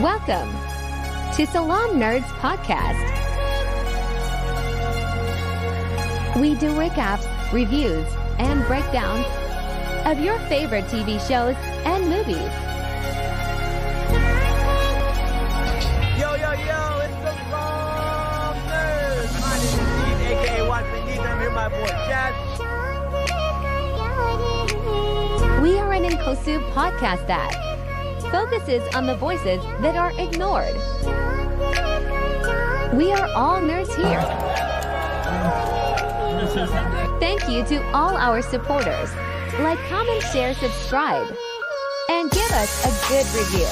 Welcome to Salaam Nerds Podcast. We do recaps, reviews, and breakdowns of your favorite TV shows and movies. Yo, yo, yo, it's the Salaam Nerds. My name is Steve, aka Watson Needs. I'm here, my boy Jazz. We are an Inkosu podcast that focuses on the voices that are ignored. We are all nerds here. Thank you to all our supporters. Like, comment, share, subscribe, and give us a good review.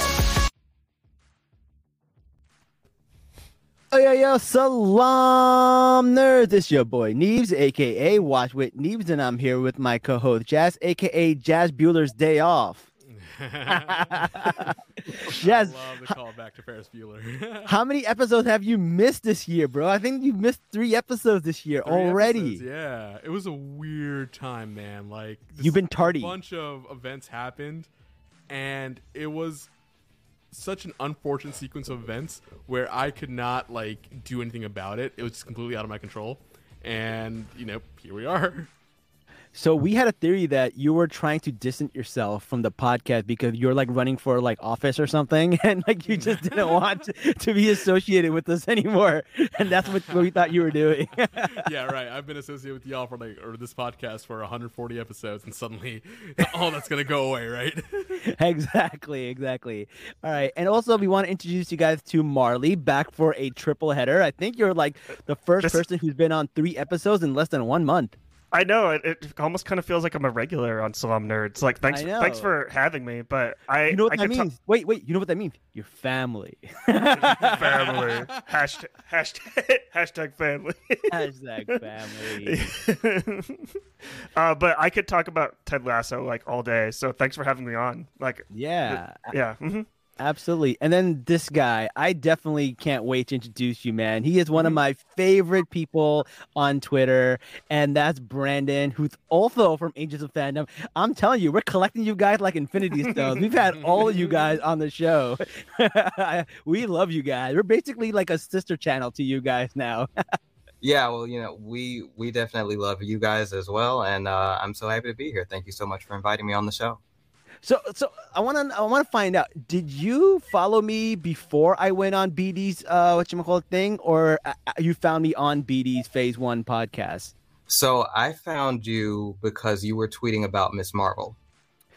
Oh, yo, yo, salaam nerds. It's your boy Neves, aka Watch with Neves, and I'm here with my co host Jazz, aka Jazz Bueller's Day Off. Jazz, I love the call back to Ferris Bueller. how many episodes have you missed this year, bro? I think you missed three episodes this year Three already. episodes, yeah, it was a weird time, man. Like You've been tardy. A bunch of events happened, and it was such an unfortunate sequence of events where I could not like do anything about it. It was just completely out of my control, and you know, here we are. So we had a theory that you were trying to distance yourself from the podcast because you're like running for like office or something, and like you just didn't want to, to be associated with us anymore, and that's what we thought you were doing. yeah, right. I've been associated with y'all for like or this podcast for 140 episodes, and suddenly all that's gonna go away, right? exactly, exactly. All right, and also we want to introduce you guys to Marley back for a triple header. I think you're like the first This- person who's been on three episodes in less than one month. I know it, it almost kind of feels like I'm a regular on Salaam Nerds. Like, thanks, thanks for having me. But I, You know what I that could ta- Wait, wait. You know what that means? Your family. family hashtag hashtag hashtag family. Hashtag family. uh, but I could talk about Ted Lasso like all day. So thanks for having me on. Like, Yeah, yeah. mhm. Absolutely. And then this guy, I definitely can't wait to introduce you, man. He is one Mm-hmm. of my favorite people on Twitter, and that's Brandon, who's also from Agents of Fandom. I'm telling you, we're collecting you guys like Infinity Stones. We've had all of you guys on the show. we love you guys. We're basically like a sister channel to you guys now. Yeah, well, you know, we we definitely love you guys as well, and uh, I'm so happy to be here. Thank you so much for inviting me on the show. So, so I want to, I want to find out. Did you follow me before I went on BD's uh, what you call thing, or uh, you found me on BD's Phase One podcast? So I found you because you were tweeting about Ms. Marvel,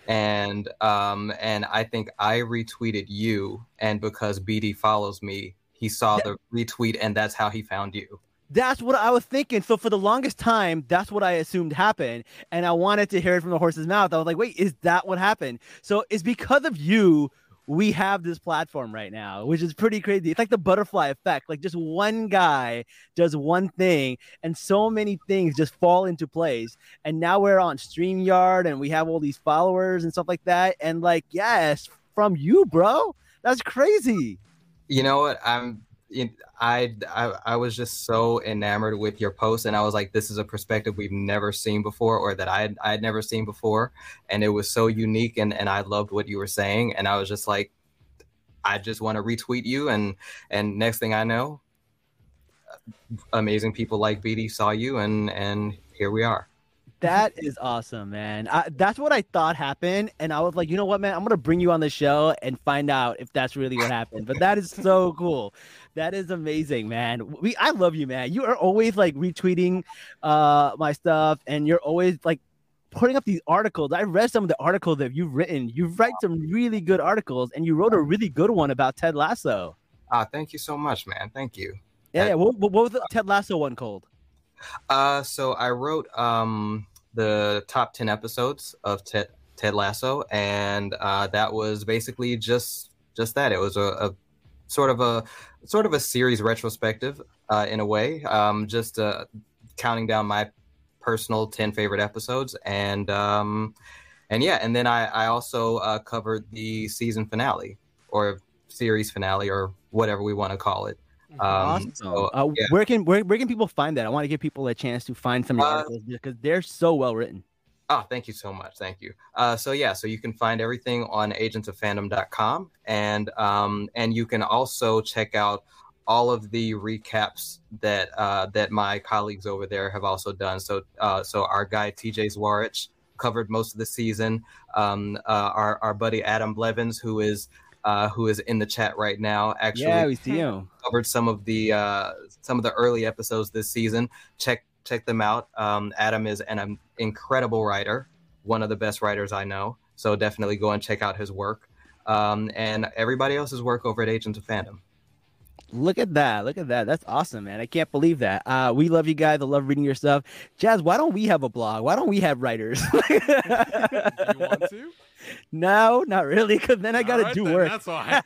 and um, and I think I retweeted you, and because BD follows me, he saw the retweet, and that's how he found you. That's what I was thinking. So for the longest time, that's what I assumed happened, and I wanted to hear it from the horse's mouth. I was like, wait, is that what happened? So it's because of you. We have this platform right now, which is pretty crazy. It's like the butterfly effect. Like just one guy does one thing, and so many things just fall into place. And now we're on StreamYard, and we have all these followers and stuff like that. And like, yes, from you, bro. That's crazy. You know what? I'm. I, I I was just so enamored with your post, and I was like, "This is a perspective we've never seen before, or that I had, I had never seen before," and it was so unique, and and I loved what you were saying, and I was just like, I just want to retweet you, and and next thing I know, amazing people like BD saw you, and and here we are. That is awesome, man. I, that's what I thought happened, and I was like, you know what, man, I'm gonna bring you on the show and find out if that's really what happened. But that is so cool. That is amazing, man. We, I love you, man. You are always like retweeting uh my stuff, and you're always like putting up these articles. I read some of the articles that you've written. You've write some really good articles, and you wrote a really good one about Ted Lasso. Ah, thank you so much, man. Thank you. Yeah, yeah. What, what was the Ted Lasso one called? Uh, so I wrote um the top ten episodes of Ted Ted Lasso, and uh, that was basically just just that. It was a, a sort of a sort of a series retrospective uh, in a way, um, just uh, counting down my personal ten favorite episodes, and um, and yeah, and then I I also uh, covered the season finale or series finale or whatever we want to call it. Um, awesome. so, uh, yeah. Where can where, where can people find that? I want to give people a chance to find some of your Uh, articles because they're so well written. Oh, thank you so much. Thank you. Uh, so yeah, so you can find everything on agentsoffandom.com and um, and you can also check out all of the recaps that uh, that my colleagues over there have also done. So uh, so our guy TJ Zwarich covered most of the season. Um, uh, our our buddy Adam Blevins, who is uh, who is in the chat right now, actually Yeah, we see him. covered some of the uh, some of the early episodes this season. Check check them out. Um, Adam is an um, incredible writer, one of the best writers I know. So definitely go and check out his work, um, and everybody else's work over at Agents of Fandom. Look at that. Look at that. That's awesome, man. I can't believe that. Uh, we love you guys. I love reading your stuff. Jazz, why don't we have a blog? Why don't we have writers? you want to? no, not really, because then I got to All right do then, work. That's why.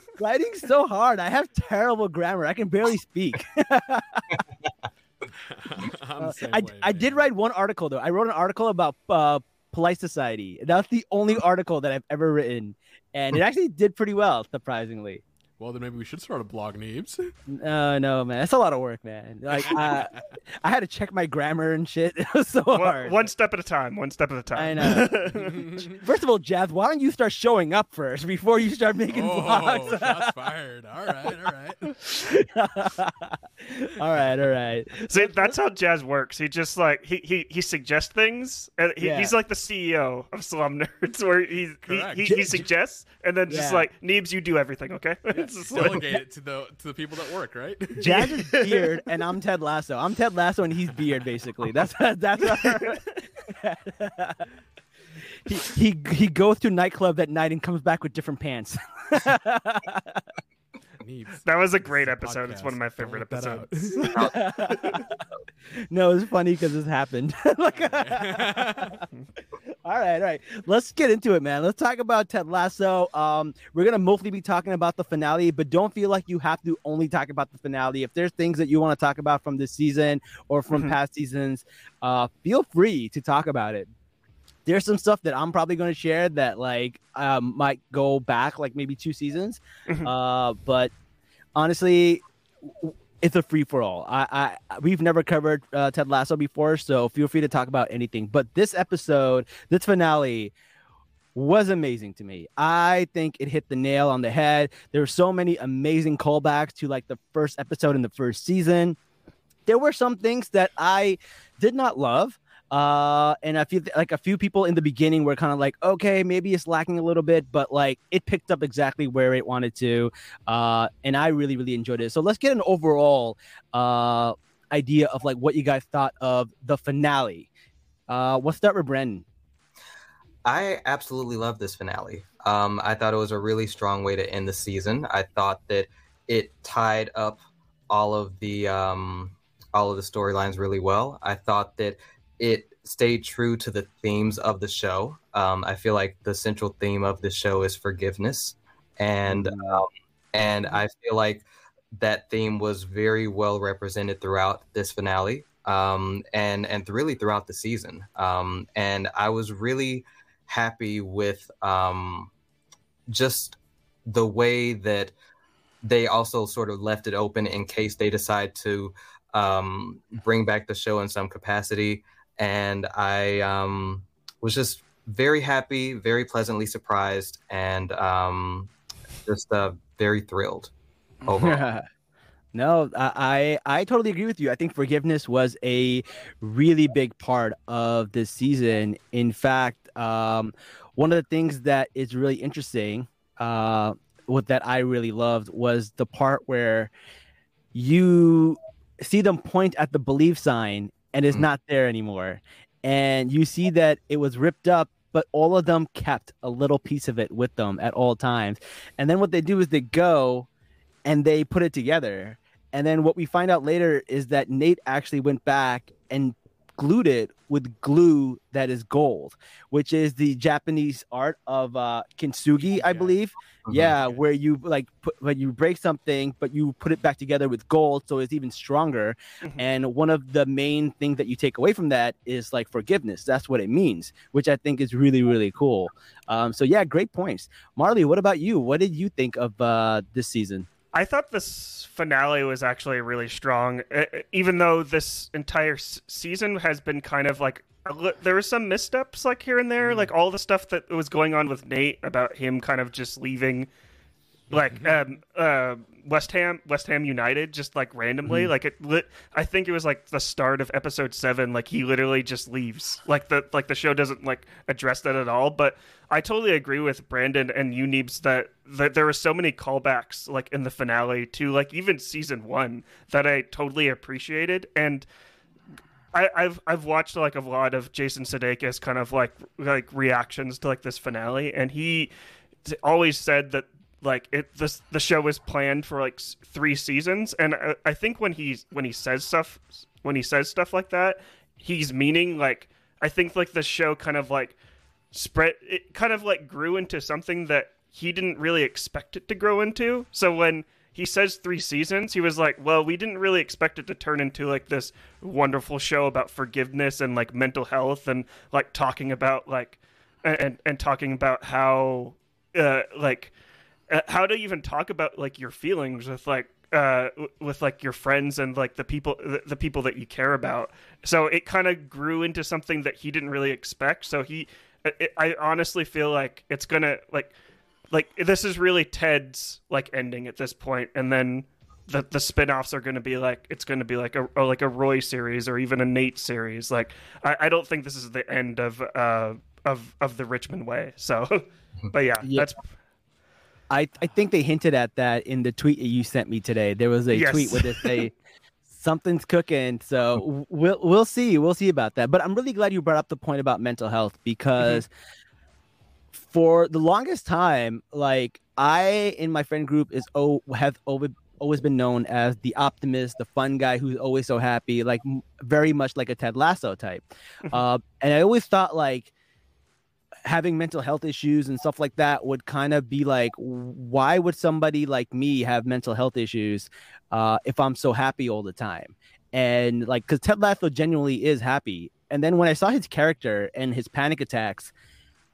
Writing's so hard. I have terrible grammar. I can barely speak. Same I, way, I did write one article, though. I wrote an article about uh, polite society. That's the only article that I've ever written. And it actually did pretty well, surprisingly. Well, then maybe we should start a blog, Neebs. No, no, man. That's a lot of work, man. Like, uh, I had to check my grammar and shit. It was so one, hard. one step at a time. One step at a time. I know. First of all, Jazz, why don't you start showing up first before you start making oh, vlogs? shots fired. All right, all right. all right, all right. See, that's how jazz works. He just like he he, he suggests things, and he, Yeah. he's like the CEO of Salaam Nerds, where he he, Correct. he, J- he suggests, and then just like Neebs, you do everything, okay? It's just like- Delegate it to the to the people that work, right? Jazz is beard, and I'm Ted Lasso. I'm Ted Lasso, and he's beard. Basically, that's that's. he he he goes to nightclubs at night and comes back with different pants. Neebs. that was a great is a episode. It's one of my favorite let that out. episodes. no, it's funny because this happened. Like- all right, all right. Let's get into it, man. Let's talk about Ted Lasso. Um, we're gonna mostly be talking about the finale, but don't feel like you have to only talk about the finale. If there's things that you want to talk about from this season or from Mhm. past seasons, uh, feel free to talk about it. There's some stuff that I'm probably going to share that like um, might go back like maybe two seasons, Mhm. uh, but honestly, it's a free for all. I, I we've never covered uh, Ted Lasso before, so feel free to talk about anything. But this episode, this finale, was amazing to me. I think it hit the nail on the head. There were so many amazing callbacks to like the first episode in the first season. There were some things that I did not love. Uh, and I feel like a few people in the beginning were kind of like, okay, maybe it's lacking a little bit, but like it picked up exactly where it wanted to. Uh, and I really, really enjoyed it. So let's get an overall uh, idea of like what you guys thought of the finale. Uh, we'll start with Brendan. I absolutely love this finale. Um, I thought it was a really strong way to end the season. I thought that it tied up all of the um, all of the storylines really well. I thought that it stayed true to the themes of the show. Um, I feel like the central theme of the show is forgiveness, and um, and I feel like that theme was very well represented throughout this finale, um, and and really throughout the season. Um, and I was really happy with um, just the way that they also sort of left it open in case they decide to um, bring back the show in some capacity. And I um, was just very happy, very pleasantly surprised, and um, just uh, very thrilled overall. no, I, I totally agree with you. I think forgiveness was a really big part of this season. In fact, um, one of the things that is really interesting, uh, what that I really loved was the part where you see them point at the believe sign and it's Mhm. not there anymore, and you see that it was ripped up. But all of them kept a little piece of it with them at all times. And then what they do is they go and they put it together. And then what we find out later is that Nate actually went back and glued it with glue that is gold, which is the Japanese art of uh, kintsugi, I believe. Mhm. Yeah, where you like put when you break something, but you put it back together with gold, so it's even stronger. Mhm. And one of the main things that you take away from that is like forgiveness. That's what it means, which I think is really really cool. Um, so yeah, great points, Marley. What about you? What did you think of uh, this season? I thought this finale was actually really strong, even though this entire season has been kind of like there were some missteps like here and there, mm-hmm. like all the stuff that was going on with Nate about him kind of just leaving, like um, uh, West Ham, West Ham United, just like randomly. Like it, lit, I think it was like the start of episode seven. Like he literally just leaves. Like the like the show doesn't like address that at all. But I totally agree with Brandon and Unibs that that there were so many callbacks like in the finale to like even season one that I totally appreciated and. I, I've I've watched like a lot of Jason Sudeikis kind of like like reactions to like this finale, and he always said that like it this the show was planned for like three seasons, and I, I think when he's when he says stuff when he says stuff like that, he's meaning like I think like the show kind of like spread it kind of like grew into something that he didn't really expect it to grow into. So when he says three seasons, he was like, "Well, we didn't really expect it to turn into like this wonderful show about forgiveness and like mental health and like talking about like and and talking about how uh like uh, how to even talk about like your feelings with like uh with like your friends and like the people the, the people that you care about. So it kind of grew into something that he didn't really expect. So he it, i honestly feel like it's gonna like like this is really ted's like ending at this point and then the the spin-offs are going to be like it's going to be like a or like a roy series or even a nate series. Like i, I don't think this is the end of uh of of the richmond way. So but yeah, Yeah. that's I, I think they hinted at that in the tweet that you sent me today. There was a Yes. tweet where they say something's cooking. So mm-hmm. we'll we'll see. We'll see about that. But I'm really glad you brought up the point about mental health mm-hmm. because for the longest time, like I in my friend group is oh have always always been known as the optimist, the fun guy who's always so happy, like m- very much like a Ted Lasso type. Mm-hmm. uh, and I always thought like having mental health issues and stuff like that would kind of be like why would somebody like me have mental health issues uh, if i'm so happy all the time? And like because ted lasso genuinely is happy. And then when i saw his character and his panic attacks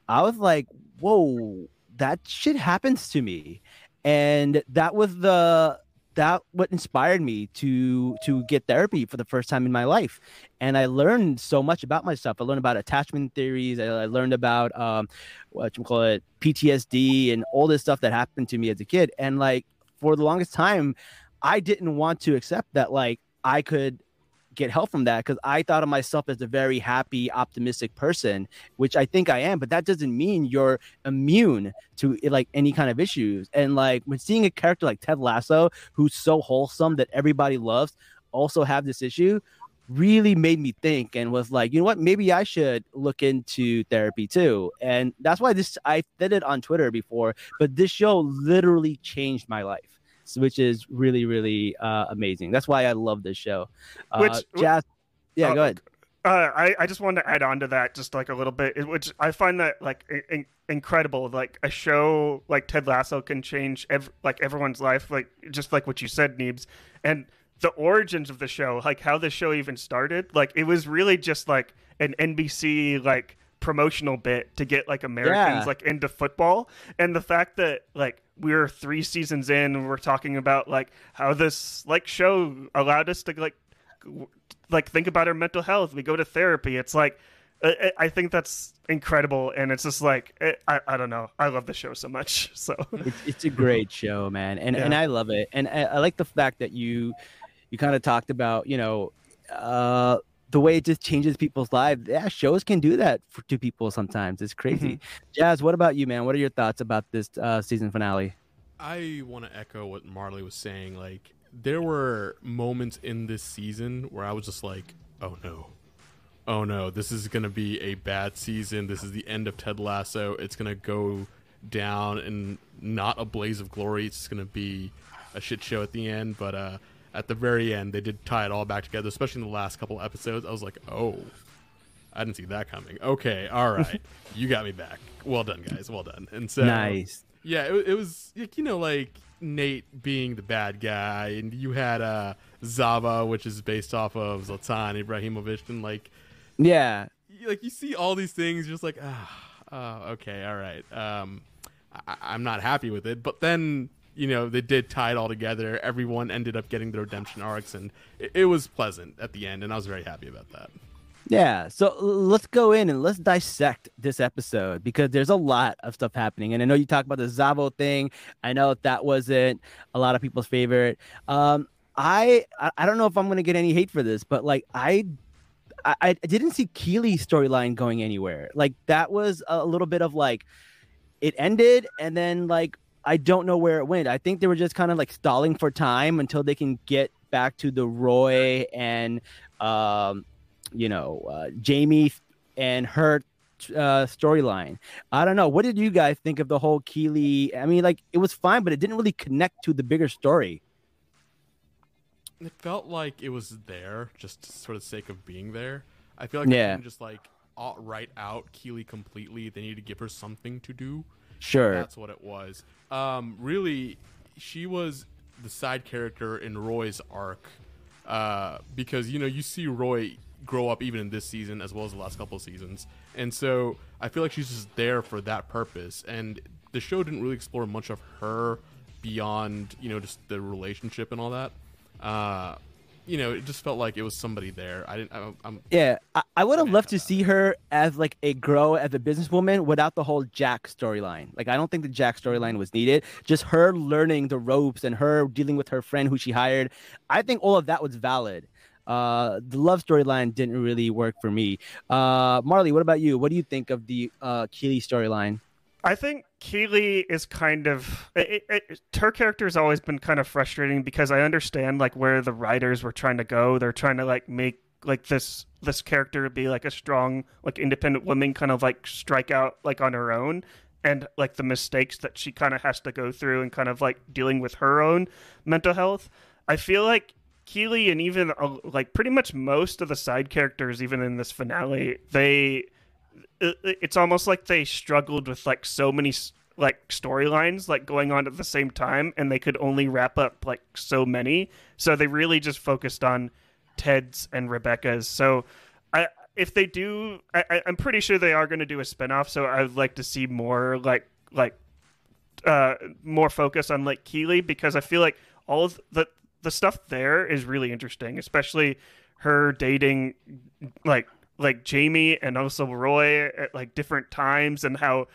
i was like whoa that shit happens to me. And that was the that what inspired me to to get therapy for the first time in my life. And i learned so much about myself. I learned about attachment theories. I, I learned about um what you call it ptsd and all this stuff that happened to me as a kid. And like for the longest time i didn't want to accept that like i could get help from that because i thought of myself as a very happy optimistic person which i think i am but that doesn't mean you're immune to eh, like any kind of issues. And like when seeing a character like ted lasso who's so wholesome that everybody loves also have this issue really made me think and was like, you know what, maybe I should look into therapy too. And that's why this I did it on Twitter before, but this show literally changed my life, which is really, really uh, amazing. That's why I love this show. Uh, Which- Jazz, yeah, Oh, go ahead. Uh, I, I just wanted to add on to that just like a little bit, which I find that like in- incredible. Like a show like Ted Lasso can change ev- like everyone's life, like just like what you said, Neebs, and the origins of the show, like how the show even started. Like it was really just like an NBC like promotional bit to get like Americans Yeah. like into football, and the fact that like we're three seasons in, and we're talking about like how this like show allowed us to like like think about our mental health. We go to therapy. It's like I, think that's incredible, and it's just like eh, I, I don't know. I love the show so much. So it's, it's a great show, man, and and I love it. And I, I like the fact that you you kind of talked about, you know, uh, the way it just changes people's lives. Yeah, shows can do that for, to people sometimes. It's crazy. Jazz, what about you, man? What are your thoughts about this uh, season finale? I want to echo what Marley was saying. Like, there were moments in this season where I was just like, oh no. Oh no, this is going to be a bad season. This is the end of Ted Lasso. It's going to go down and not a blaze of glory. It's going to be a shit show at the end. But uh, at the very end, they did tie it all back together, especially in the last couple episodes. I was like, oh, I didn't see that coming. Okay, all right. you got me back. Well done, guys. Well done. And so. nice. Yeah, it, it was you know like Nate being the bad guy, and you had uh Zava, which is based off of Zlatan Ibrahimovic, and like Yeah, like you see all these things, you're just like ah, oh, okay, all right. Um, I, I'm not happy with it, but then you know they did tie it all together. Everyone ended up getting their redemption arcs, and it, it was pleasant at the end, and I was very happy about that. Yeah, so let's go in and let's dissect this episode because there's a lot of stuff happening. And I know you talked about the Zava thing. I know that wasn't a lot of people's favorite. Um, I I don't know if I'm gonna get any hate for this, but like I I, I didn't see Keeley's storyline going anywhere. Like that was a little bit of like it ended and then like I don't know where it went. I think they were just kind of like stalling for time until they can get back to the Roy and um you know uh, Jamie and her uh, storyline. I don't know. What did you guys think of the whole Keeley? I mean, like it was fine, but it didn't really connect to the bigger story. It felt like it was there just for the sake of being there. I feel like Yeah. just like write out Keeley completely. They need to give her something to do. Sure. That's what it was. Um, really, she was the side character in Roy's arc uh, because you know you see Roy grow up even in this season as well as the last couple of seasons, and so I feel like she's just there for that purpose. And the show didn't really explore much of her beyond you know just the relationship and all that. Uh, you know, it just felt like it was somebody there. I didn't. I, I'm Yeah, I, I would have loved to about see her as like a grow as a businesswoman without the whole Jack storyline. Like I don't think the Jack storyline was needed. Just her learning the ropes and her dealing with her friend who she hired. I think all of that was valid. Uh, the love storyline didn't really work for me. Uh, Marley, what about you? What do you think of the uh, Keeley storyline? I think Keeley is kind of it, it, her character has always been kind of frustrating because I understand like where the writers were trying to go. They're trying to like make like this this character be like a strong like independent woman, kind of like strike out like on her own, and like the mistakes that she kind of has to go through and kind of like dealing with her own mental health. I feel like Keeley and even uh, like pretty much most of the side characters, even in this finale, they it's almost like they struggled with like so many like storylines like going on at the same time and they could only wrap up like so many. So they really just focused on ted's and rebecca's. So i if they do I, i'm pretty sure they are going to do a spin-off so i would like to see more like like uh more focus on like keeley because i feel like all of the the stuff there is really interesting especially her dating like like Jamie and also Roy at like different times and how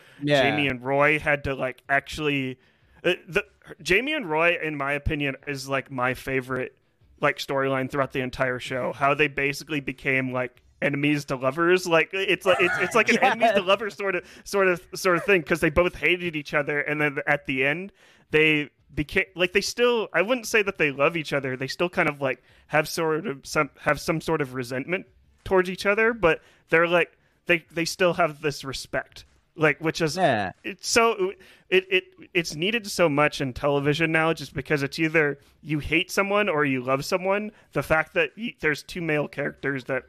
Jamie and Roy had to like actually uh, the Jamie and Roy in my opinion is like my favorite like storyline throughout the entire show. How they basically became like enemies to lovers. Like it's like it's, it's like an enemies to lovers sort of sort of sort of thing because they both hated each other. And then at the end they became like they still I wouldn't say that they love each other. They still kind of like have sort of some have some sort of resentment towards each other but they're like they they still have this respect like which is Yeah. it's so it, it it's needed so much in television now just because it's either you hate someone or you love someone. The fact that y there's two male characters that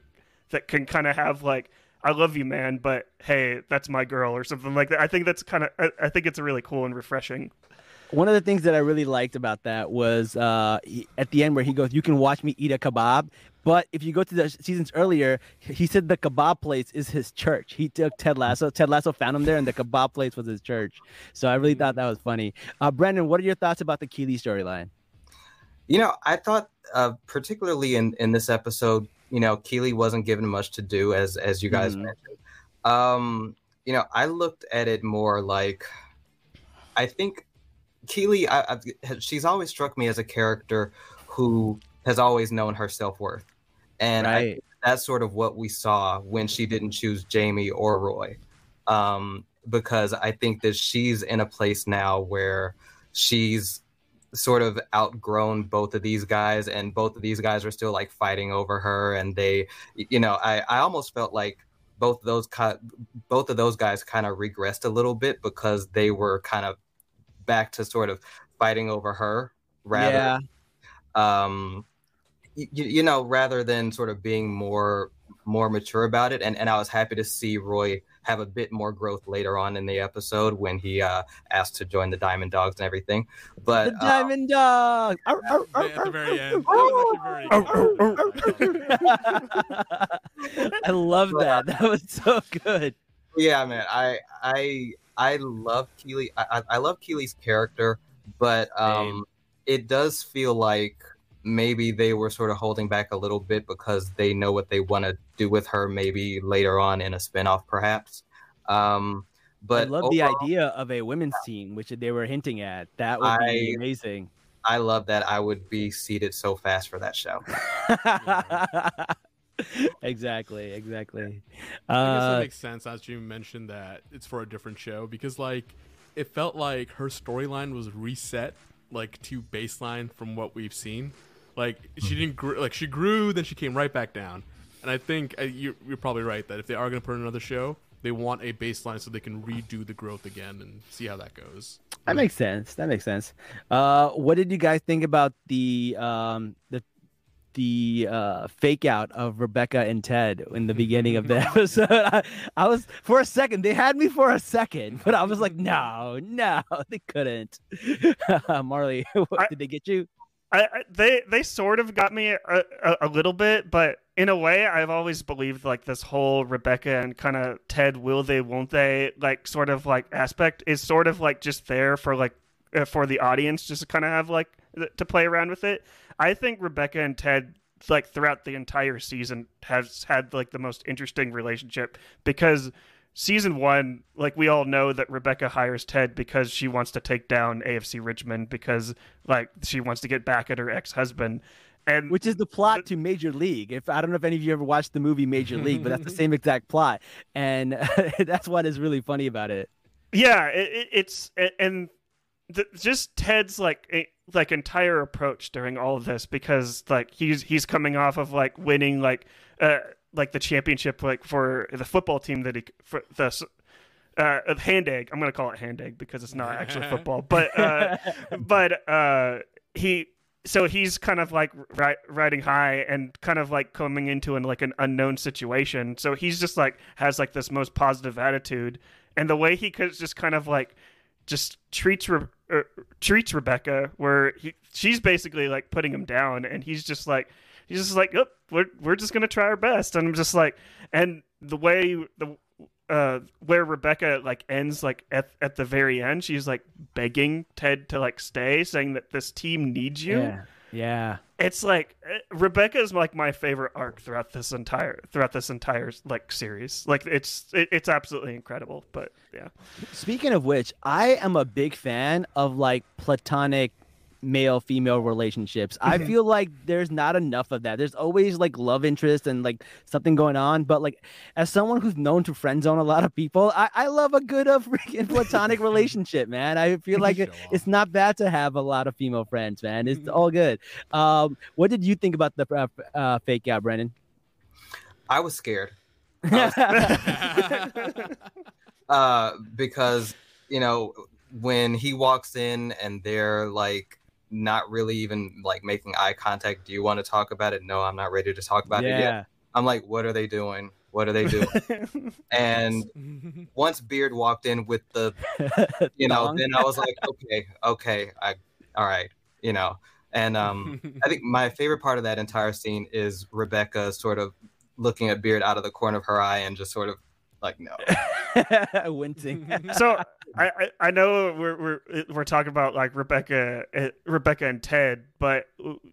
that can kind of have like i love you man but hey that's my girl or something like that. I think that's kind of I, I think it's really cool and refreshing One of the things that I really liked about that was uh, he, at the end where he goes, "You can watch me eat a kebab." But if you go to the seasons earlier, he said the kebab place is his church. He took Ted Lasso. Ted Lasso found him there, and the kebab place was his church. So I really thought that was funny. Uh, Brandon, what are your thoughts about the Keeley storyline? You know, I thought uh, particularly in in this episode, you know, Keeley wasn't given much to do as as you guys Mhm. mentioned. Um, you know, I looked at it more like I think Keeley. I, I, she's always struck me as a character who has always known her self worth, and I Right. that's sort of what we saw when she didn't choose Jamie or Roy. Um, because I think that she's in a place now where she's sort of outgrown both of these guys, and both of these guys are still like fighting over her. And they, you know, I, I almost felt like both of those both of those guys kind of regressed a little bit because they were kind of back to sort of fighting over her rather Yeah. um you, you know rather than sort of being more more mature about it and and I was happy to see Roy have a bit more growth later on in the episode when he uh asked to join the Diamond Dogs and everything but the uh, Diamond Dog. Arr, arr, arr, at the very end. That was actually very. I love that. That was so good. yeah man I I I love Keeley I I I love Keeley's character but um it does feel like maybe they were sort of holding back a little bit because they know what they want to do with her maybe later on in a spinoff perhaps um but I love the idea of a women's team, which they were hinting at. That would be I- amazing. i love that i would be seated so fast for that show exactly, exactly. I guess that Uh, makes sense as you mentioned that it's for a different show because like it felt like her storyline was reset like to baseline from what we've seen. Like she didn't gr- like she grew, then she came right back down. And I think uh, you're, you're probably right that if they are going to put in another show, they want a baseline so they can redo the growth again and see how that goes. that makes sense. That makes sense. Uh, what did you guys think about the um the the uh, fake out of Rebecca and Ted in the beginning of the episode? I, I was for a second. They had me for a second, but I was like, no, no, they couldn't. Marley, what, I- did they get you? I, they they sort of got me a, a, a little bit, but in a way, I've always believed like this whole Rebecca and kind of Ted will they won't they like sort of like aspect is sort of like just there for like uh, for the audience just to kind of have like to play around with it. I think Rebecca and Ted like throughout the entire season has had like the most interesting relationship because season one, like we all know that Rebecca hires Ted because she wants to take down AFC Richmond because like she wants to get back at her ex husband. And Which is the plot to Major League. If I don't know if any of you ever watched the movie Major League, but that's the same exact plot, and that's what is really funny about it. yeah, it, it, it's and the, just Ted's like a, like entire approach during all of this because like he's he's coming off of like winning like uh like the championship like for the football team that he for the uh hand egg. I'm gonna call it hand egg because it's not actually football. But uh but uh he so he's kind of like ri- riding high and kind of like coming into an like an unknown situation. So he's just like has like this most positive attitude. And the way he could just kind of like just treats Re- er, treats Rebecca where he, she's basically like putting him down and he's just like he's just like oh, we're we're just to try our best. And I'm just like and the way the uh where Rebecca like ends like at at the very end she's like begging Ted to like stay saying that this team needs you. Yeah, yeah. It's like eh, Rebecca is like my favorite arc throughout this entire throughout this entire like series. Like it's it, it's absolutely incredible. But yeah, Speaking of which, I am a big fan of like platonic male female relationships. I feel like there's not enough of that. There's always like love interest and like something going on. But like as someone who's known to friend zone a lot of people, I, I love a good uh, freaking platonic relationship, man. I feel like it, it's not bad to have a lot of female friends, man. It's all good. Um, what did you think about the uh, uh, fake out, Brennan? i was scared uh because you know when he walks in and they're like not really even like making eye contact. Do you want to talk about it? No i'm not ready to talk about it yet. Yeah. i'm like what are they doing? What are they doing? And once beard walked in with the you know then i was like okay okay i all right you know? And um i think my favorite part of that entire scene is rebecca sort of looking at beard out of the corner of her eye and just sort of like no Wincing. so I, I I know we're we're we're talking about like Rebecca eh, Rebecca and Ted, but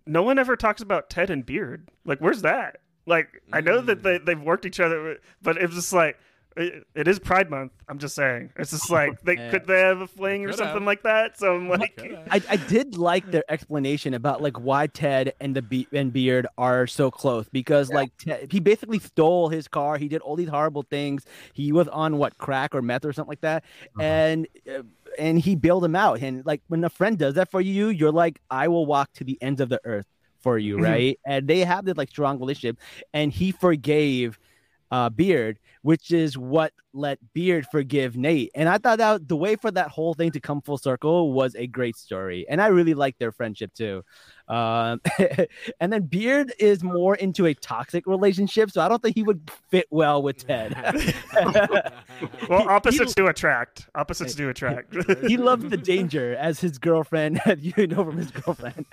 no one ever talks about Ted and Beard. Like where's that? Like I know that they they've worked each other, but it's just like. It, it is Pride Month. I'm just saying. It's just like they Yeah. could they have a fling or something have. like that. So I'm like, I, I did like their explanation about like why Ted and the Be- and Beard are so close because like Ted, he basically stole his car. He did all these horrible things. He was on what crack or meth or something like that, and uh, and he bailed him out. And like when a friend does that for you, you're like, I will walk to the ends of the earth for you, Mhm. right? And they have this like strong relationship, and he forgave uh, Beard, which is what let Beard forgive Nate. And I thought that the way for that whole thing to come full circle was a great story, and I really liked their friendship too. Um, and then Beard is more into a toxic relationship, so I don't think he would fit well with Ted. well, He- opposites do attract. Opposites do attract. he loves the danger as his girlfriend. you know from his girlfriend.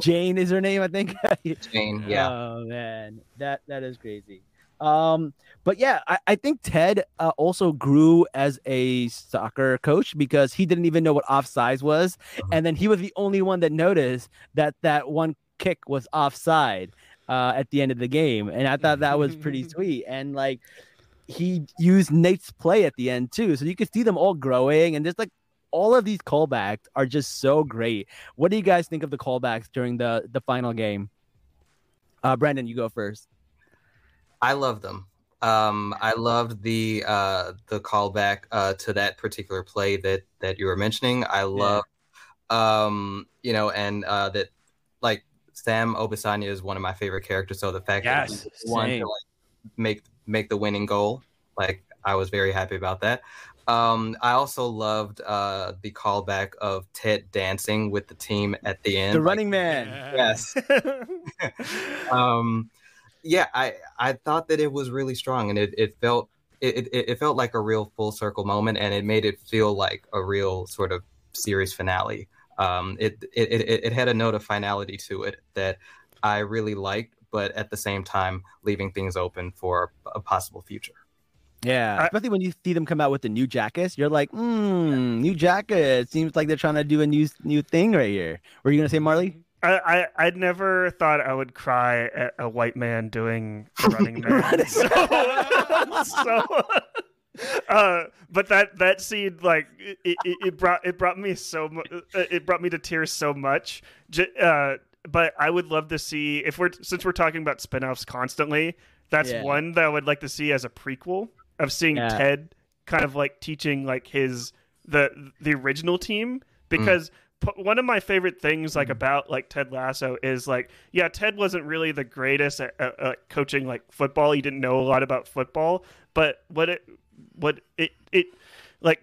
Jane is her name, I think. Jane, yeah Oh man, that that is crazy. Um, but yeah, I, I think Ted uh, also grew as a soccer coach because he didn't even know what offsides was, and then he was the only one that noticed that that one kick was offside uh, at the end of the game, and I thought that was pretty sweet. And like he used Nate's play at the end too, so you could see them all growing, and just like all of these callbacks are just so great. What do you guys think of the callbacks during the the final game? Uh, Brandon, you go first. I love them. Um, I loved the uh, the callback uh, to that particular play that that you were mentioning. I love, um, you know, and uh, that like Sam Obisanya is one of my favorite characters. So the fact that Yes, he won to like make make the winning goal, like I was very happy about that. Um, I also loved uh, the callback of Ted dancing with the team at the end. The like, running man. Yes. um yeah i i thought that it was really strong and it, it felt it, it, it felt like a real full circle moment and it made it feel like a real sort of series finale um it it, it, it had a note of finality to it that i really liked but at the same time leaving things open for a possible future Yeah, I- especially when you see them come out with the new jackets, you're like, hmm, new jacket. Seems like they're trying to do a new new thing right here. Were you gonna say Marley? I, I I never thought I would cry at a white man doing the running man. so, so uh, but that that scene like it, it, it brought it brought me so it brought me to tears so much. Uh, but I would love to see if we're since we're talking about spin-offs constantly, that's Yeah. one that I would like to see as a prequel of seeing Yeah. Ted kind of like teaching like his the the original team because p- one of my favorite things like about like Ted Lasso is like yeah Ted wasn't really the greatest at, at, at coaching like football he didn't know a lot about football but what it what it it like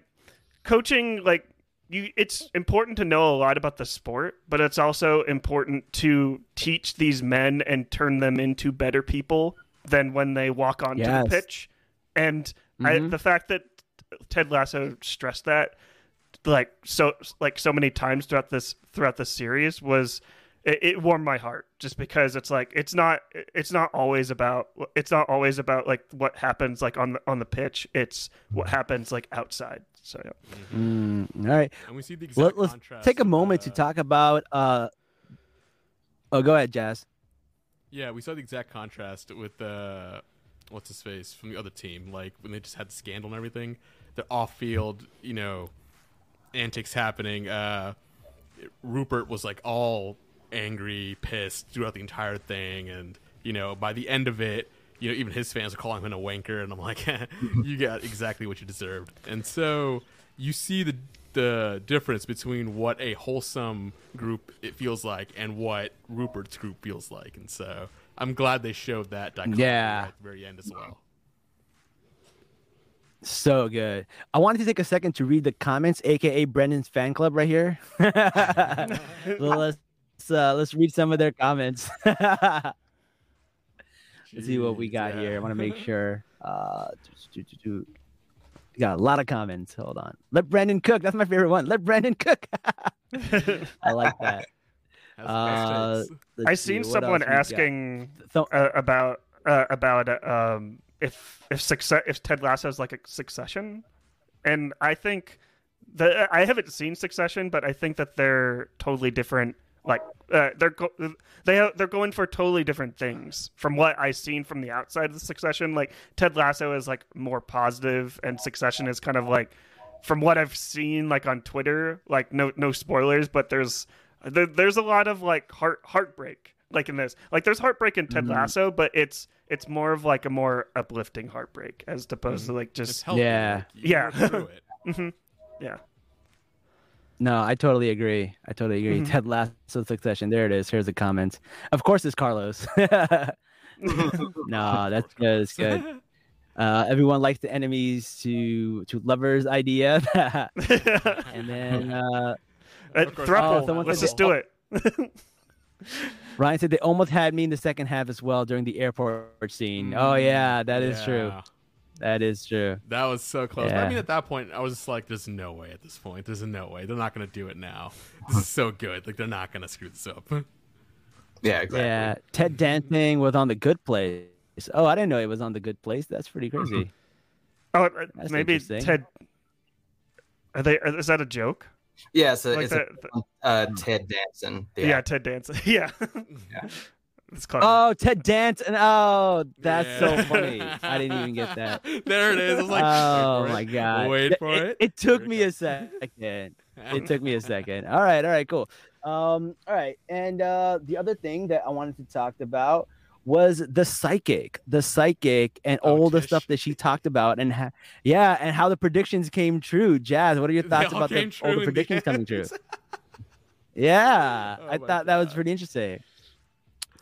coaching like you it's important to know a lot about the sport but it's also important to teach these men and turn them into better people than when they walk onto Yes. the pitch and I, Mhm. the fact that Ted Lasso stressed that like so like so many times throughout this throughout the series was it, it warmed my heart just because it's like it's not it's not always about it's not always about like what happens like on the on the pitch it's what happens like outside so yeah. Mm, all right, And we see the Let, exact us contrast. take a with, moment to uh, talk about. uh Oh, go ahead, Jazz. Yeah, we saw the exact contrast with uh, what's his face from the other team. Like when they just had the scandal and everything, the off-field, you know, antics happening. Uh, Rupert was like all angry, pissed throughout the entire thing, and you know, by the end of it, you know, even his fans are calling him a wanker, and I'm like, you got exactly what you deserved. And so you see the the difference between what a wholesome group it feels like and what Rupert's group feels like, and so I'm glad they showed that dichotomy Yeah. at the very end as well. So good. I wanted to take a second to read the comments, aka Brendan's fan club right here. So let's uh, let's read some of their comments. let's see what we got yeah. here. I want to make sure. Uh, do, do, do, do. We got a lot of comments. Hold on. Let Brendan cook. That's my favorite one. Let Brendan cook. I like that. Uh, best takes. Let's I seen what someone else we got? asking uh, about uh, about uh, um, if if success if Ted Lasso is like a Succession, and I think that I haven't seen Succession, but I think that they're totally different. Like uh, they're go- they have, they're going for totally different things from what I've seen from the outside of the Succession. Like Ted Lasso is like more positive, and Succession is kind of like from what I've seen like on Twitter. Like no no spoilers, but there's there, there's a lot of like heart heartbreak like in this like there's heartbreak in ted Mhm. lasso but it's it's more of like a more uplifting heartbreak as opposed to like just healthy, Yeah. like, Yeah. work through it. Mhm. yeah no, I totally agree. I totally agree. Mhm. Ted Lasso Succession. There it is. Here's the comment. Of course, it's Carlos. no, that's good. It's good. Uh, everyone likes the enemies to to lovers idea, and then uh, Uh, course. thruple Oh, let's just do it Ryan said they almost had me in the second half as well during the airport scene. Oh yeah, that is true. That is true. That was so close. But Yeah. I mean, at that point, I was just like, "There's no way." At this point, there's no way. They're not gonna do it now. This is so good. Like they're not gonna screw this up. yeah exactly Yeah, Ted dancing was on the good place. Oh, I didn't know it was on the Good Place. That's pretty crazy. Oh, uh, That's maybe interesting. Ted. Are they? Is that a joke? Yeah, so Like it's that- a, uh, Ted Danson. the yeah. Ted Danson. Yeah. Yeah. It's clever. Oh, Ted Danson. Oh, that's so funny. I didn't even get that. there it is. I was like, oh my it. god! Wait for it. It took Here me a comes. second. It took me a second. All right, all right, cool. Um, all right, and uh, the other thing that I wanted to talk about was the psychic, the psychic, and Oh, all the stuff that she talked about, and ha- yeah, and how the predictions came true. Jazz, what are your thoughts about the, all the the predictions coming true? Yeah, Oh I thought that was God. pretty interesting.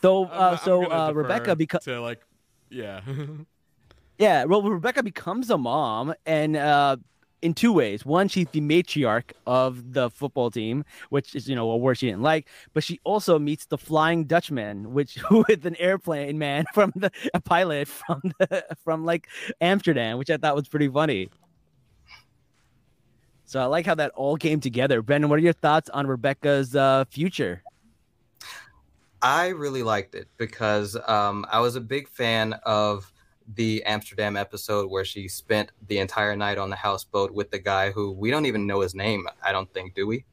So, uh, so uh, Rebecca, because to like, yeah, Yeah, well, Rebecca becomes a mom, and uh, in two ways. One, she's the matriarch of the football team, which is you know a word she didn't like. But she also meets the Flying Dutchman, which with an airplane man from the a pilot from the from like Amsterdam, which I thought was pretty funny. So I like how that all came together. Brendan, what are your thoughts on Rebecca's uh, future? I really liked it because um, I was a big fan of the Amsterdam episode where she spent the entire night on the houseboat with the guy who we don't even know his name. I don't think, do we?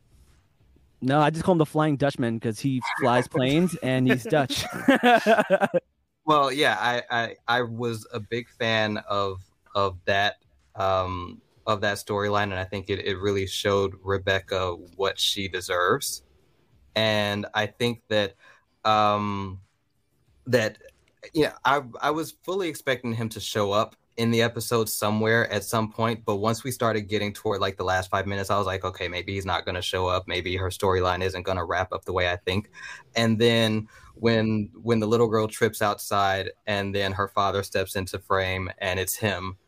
No, I just call him the Flying Dutchman because he flies planes and he's Dutch. Well, yeah, I, I I was a big fan of of that um, of that storyline, and I think it, it really showed Rebecca what she deserves. And I think that um, that yeah, I I was fully expecting him to show up in the episode somewhere at some point, but once we started getting toward like the last five minutes, I was like, okay, maybe he's not going to show up. Maybe her storyline isn't going to wrap up the way I think. And then when when the little girl trips outside and then her father steps into frame and it's him,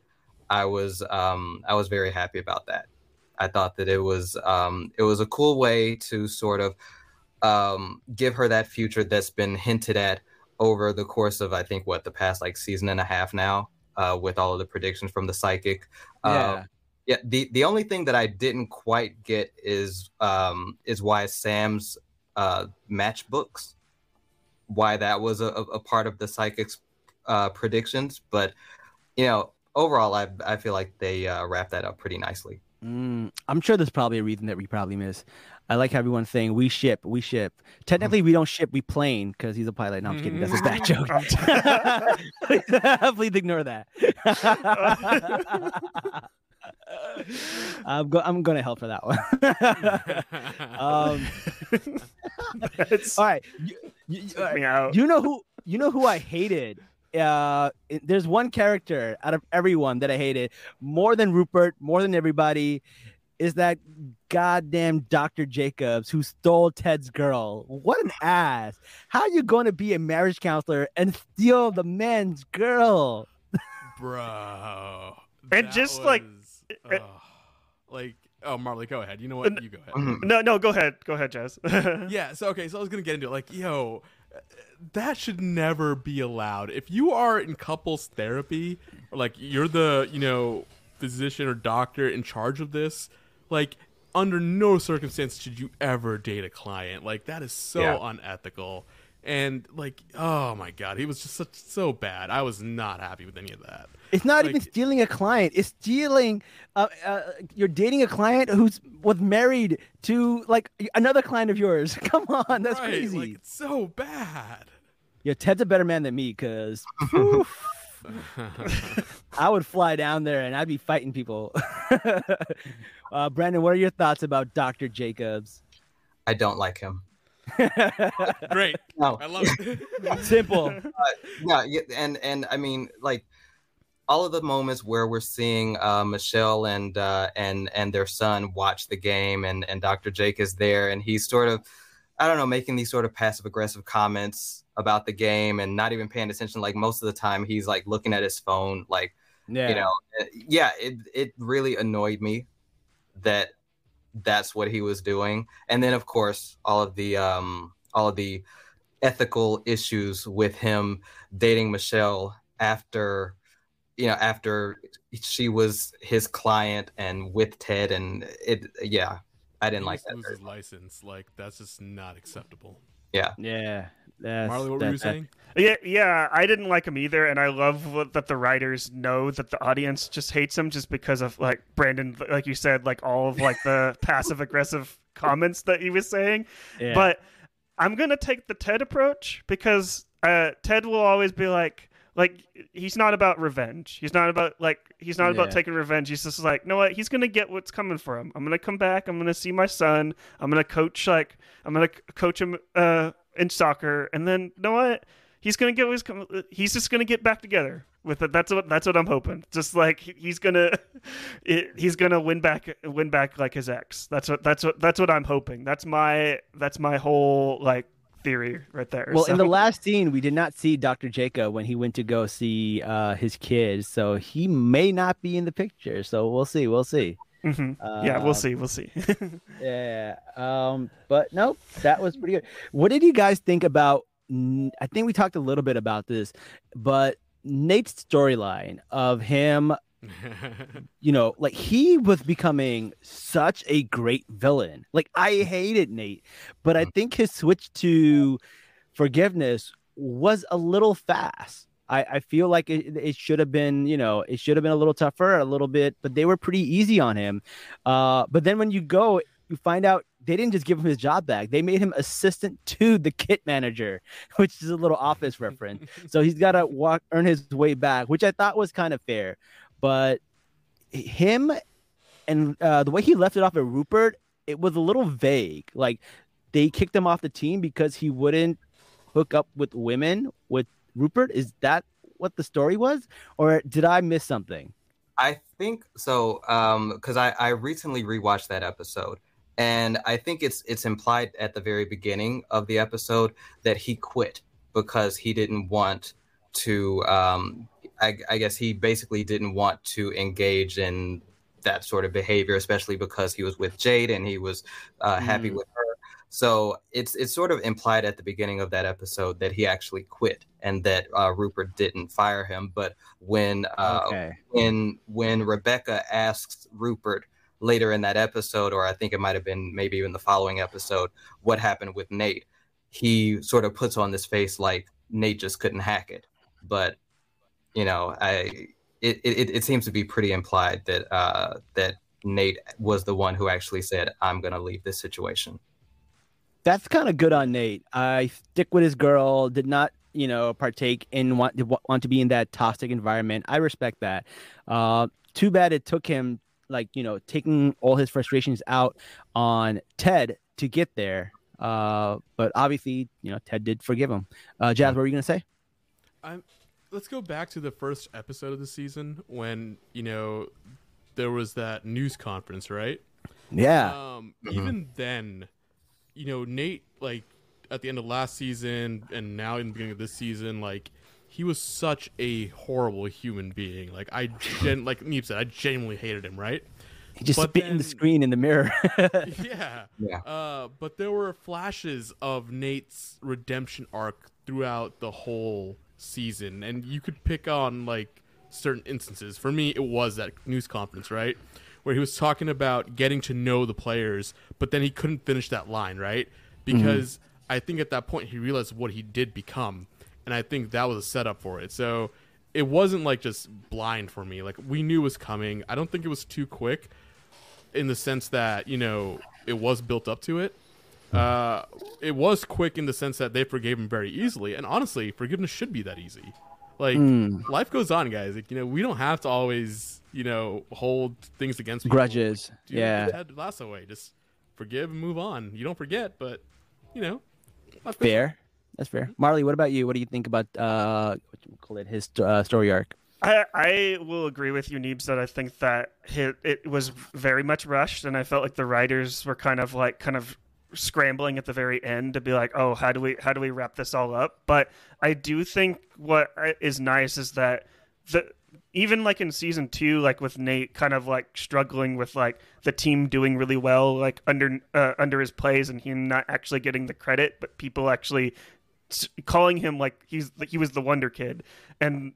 I was um, I was very happy about that. I thought that it was um, it was a cool way to sort of um, give her that future that's been hinted at over the course of I think what the past like season and a half now uh, with all of the predictions from the psychic. yeah. Um, yeah, the the only thing that I didn't quite get is um, is why Sam's uh, matchbooks, why that was a, a a part of the psychic's uh, predictions, but you know overall I I feel like they uh, wrapped that up pretty nicely. Mm, I'm sure there's probably a reason that we probably miss. I like how everyone's saying we ship, we ship. Technically, we don't ship, we plane because he's a pilot. No, I'm just kidding. That's a bad joke. Please ignore that. I'm, go- I'm gonna help for that one. um, all right, you, you, you know who you know who I hated. Uh, there's one character out of everyone that I hated more than Rupert, more than everybody, is that goddamn Dr. Jacobs who stole Ted's girl. What an ass! How you going to be a marriage counselor and steal the man's girl? bro. And that just, like, uh, like, oh, Marley, go ahead. You know what? You go ahead. Mhm. no, no, go ahead, go ahead, Jazz. yeah so okay so i was gonna get into it like yo uh, that should never be allowed if you are in couples therapy or like you're the you know physician or doctor in charge of this like under no circumstance should you ever date a client like that is so Yeah. unethical and like oh my god he was just such so bad i was not happy with any of that It's not even stealing a client. It's stealing. Uh, uh, you're dating a client who's was married to like another client of yours. Come on, that's right crazy. like it's so bad Yeah, Ted's a better man than me because I would fly down there and I'd be fighting people. uh, Brandon, what are your thoughts about Dr. Jacobs? I don't like him. great No, i love it Simple. yeah, yeah, and and I mean, like all of the moments where we're seeing uh, Michelle and uh, and and their son watch the game, and and Dr. Jake is there, and he's sort of, I don't know, making these sort of passive aggressive comments about the game, and not even paying attention. Like most of the time, he's like looking at his phone, like Yeah. you know, uh, yeah, it it really annoyed me that that's what he was doing, and then of course all of the um all of the ethical issues with him dating Michelle after you know after she was his client and with Ted and it yeah I didn't He like that license like that's just not acceptable Yeah. That's, Marley, what were that- you that- saying? Yeah, yeah, I didn't like him either, and I love that the writers know that the audience just hates him just because of like Brandon, like you said, like all of like the passive aggressive comments that he was saying. Yeah. But I'm gonna take the Ted approach because uh, Ted will always be like, like he's not about revenge. He's not about like he's not about taking revenge. He's just like, you know what? He's gonna get what's coming for him. I'm gonna come back. I'm gonna see my son. I'm gonna coach like I'm gonna coach him uh, in soccer, and then you know what? He's gonna get his. He's just gonna get back together with it. That's what. That's what I'm hoping. Just like he's gonna, it, he's gonna win back, win back like his ex. That's what. That's what. That's what I'm hoping. That's my. That's my whole like theory right there. Well, in the last scene, we did not see Dr. Jacob when he went to go see uh, his kids, so he may not be in the picture. So we'll see. We'll see. Mhm. yeah, Uh, we'll see. We'll see. Yeah. Um. But nope, that was pretty good. What did you guys think about? I think we talked a little bit about this, but Nate's storyline of him you know, like he was becoming such a great villain. Like I hated Nate, but I think his switch to forgiveness was a little fast. I, I feel like it, it should have been, you know, it should have been a little tougher, a little bit, but they were pretty easy on him. Uh, but then when you go, you find out they didn't just give him his job back; they made him assistant to the kit manager, which is a little office reference. so he's got to walk, earn his way back, which I thought was kind of fair. But him and uh, the way he left it off at Rupert, it was a little vague. Like they kicked him off the team because he wouldn't hook up with women with Rupert. Is that what the story was, or did I miss something? I think so um because I I recently rewatched that episode and I think it's it's implied at the very beginning of the episode that he quit because he didn't want to um I, I guess he basically didn't want to engage in that sort of behavior especially because he was with Jade and he was uh, happy Mm. with her so it's it's sort of implied at the beginning of that episode that he actually quit and that uh, Rupert didn't fire him but when uh, okay. when when Rebecca asks Rupert later in that episode, or I think it might have been maybe even the following episode, what happened with Nate, he sort of puts on this face like Nate just couldn't hack it. But you know, I it it, it seems to be pretty implied that uh, that Nate was the one who actually said, "I'm going to leave this situation." That's kind of good on Nate. I stick with his girl. Did not, you know, partake in want want to be in that toxic environment. I respect that. Uh, too bad it took him like you know taking all his frustrations out on Ted to get there. Uh, but obviously, you know, Ted did forgive him. Uh, Jazz, what were you gonna say? I'm, let's go back to the first episode of the season when you know there was that news conference, right? Yeah. Um, even then, you know, Nate like at the end of last season and now in the beginning of this season, like he was such a horrible human being. Like I gen like Neep said, I genuinely hated him, right? He just but spit in the screen in the mirror. yeah. Yeah. Uh, but there were flashes of Nate's redemption arc throughout the whole season, and you could pick on like certain instances. For me, it was that news conference, right, where he was talking about getting to know the players, but then he couldn't finish that line, right, mm-hmm. because I think at that point he realized what he did become, and I think that was a setup for it. So it wasn't like just blind for me. Like we knew it was coming. I don't think it was too quick in the sense that you know it was built up to it. Uh, it was quick in the sense that they forgave him very easily, and honestly, forgiveness should be that easy. Like life goes on, guys. Like, you know, we don't have to always you know hold things against people. Grudges. Do Yeah. the Ted Lasso way. Just forgive and move on. You don't forget, but you know, Fair. That's fair. Marley, what about you? What do you think about uh, what you call it, his uh, story arc? I, I will agree with you, Neebs, that I think that it, it was very much rushed, and I felt like the writers were kind of like kind of scrambling at the very end to be like, oh, how do we how do we wrap this all up? But I do think what is nice is that the even like in season two, like with Nate kind of like struggling with like the team doing really well, like under uh, under his plays, and him not actually getting the credit, but people actually calling him like he's like he was the wonder kid, and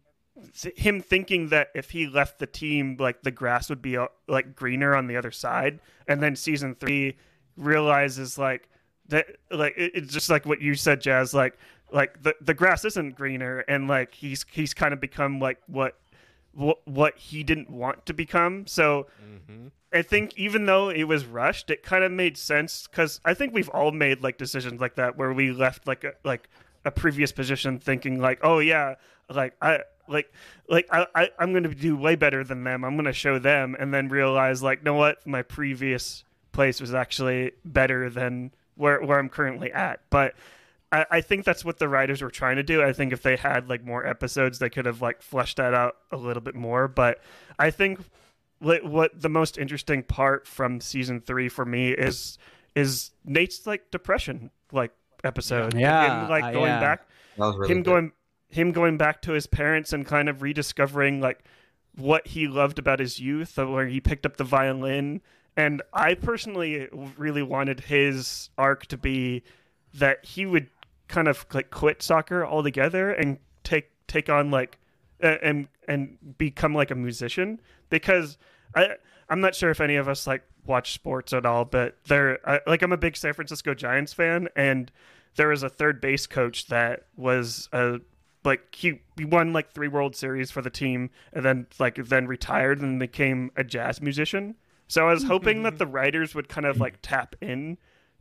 him thinking that if he left the team, like the grass would be uh, like greener on the other side, and then season three realizes like, that like it- it's just like what you said, Jazz. Like like the the grass isn't greener, and like he's he's kind of become like what what what he didn't want to become. So Mm-hmm. I think even though it was rushed, it kind of made sense because I think we've all made like decisions like that where we left like a like a previous position thinking like, oh yeah, like I like like I, I I'm gonna do way better than them. I'm gonna show them, and then realize like, know what, my previous place was actually better than where where I'm currently at. But I, I think that's what the writers were trying to do. I think if they had like more episodes, they could have like fleshed that out a little bit more. But I think what, what the most interesting part from season three for me is is Nate's like depression like episode. Yeah, him, like uh, going yeah. back, really him good. going him going back to his parents and kind of rediscovering like what he loved about his youth, where he picked up the violin. And I personally really wanted his arc to be that he would kind of like quit soccer altogether and take take on like and and become like a musician because I I'm not sure if any of us like watch sports at all, but there like I'm a big San Francisco Giants fan, and there was a third base coach that was a like he, he won like three World Series for the team, and then like then retired and became a jazz musician. So I was hoping that mm-hmm. the writers would kind of like tap in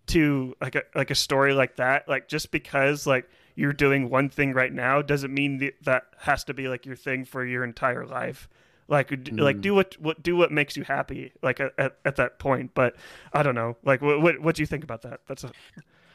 to like a like a story like that, like just because like you're doing one thing right now doesn't mean that that has to be like your thing for your entire life. Like d like mm. do what, what do what makes you happy like at, at, at that point. But i don't know. Like what what, what do you think about that? That's a